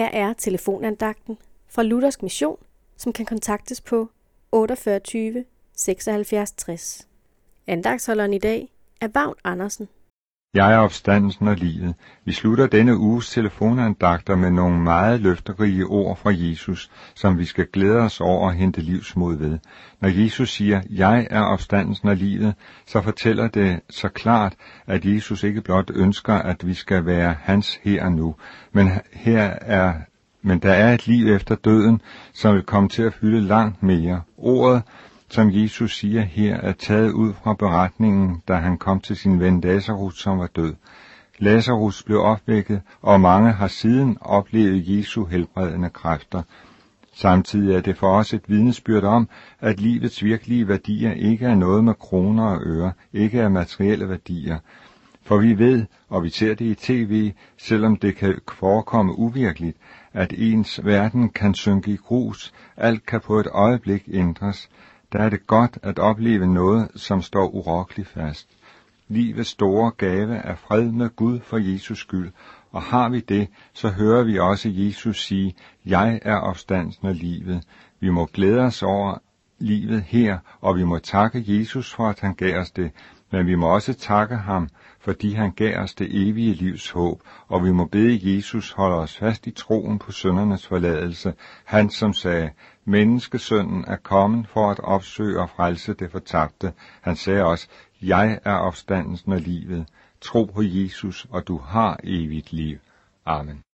Her er telefonandagten fra Luthersk Mission, som kan kontaktes på 48 76 60. Andagsholderen i dag er Vagn Andersen. Jeg er opstandelsen og livet. Vi slutter denne uges telefonandagter med nogle meget løfterige ord fra Jesus, som vi skal glæde os over og hente livsmod ved. Når Jesus siger, jeg er opstandelsen og livet, så fortæller det så klart, at Jesus ikke blot ønsker, at vi skal være hans her og nu, men her er men der er et liv efter døden, som vil komme til at fylde langt mere. Ordet, som Jesus siger her, er taget ud fra beretningen, da han kom til sin ven Lazarus, som var død. Lazarus blev opvækket, og mange har siden oplevet Jesu helbredende kræfter. Samtidig er det for os et vidnesbyrd om, at livets virkelige værdier ikke er noget med kroner og øre, ikke er materielle værdier. For vi ved, og vi ser det i tv, selvom det kan forekomme uvirkeligt, at ens verden kan synke i grus, alt kan på et øjeblik ændres, der er det godt at opleve noget, som står urokkeligt fast. Livets store gave er fred med Gud for Jesus skyld, og har vi det, så hører vi også Jesus sige, jeg er opstandelsen af livet. Vi må glæde os over livet her, og vi må takke Jesus for, at han gav os det, men vi må også takke ham, fordi han gav os det evige livs håb, og vi må bede Jesus holde os fast i troen på søndernes forladelse, han som sagde, menneskesønnen er kommet for at opsøge og frelse det fortabte. Han sagde også, jeg er opstandelsen og livet. Tro på Jesus, og du har evigt liv. Amen.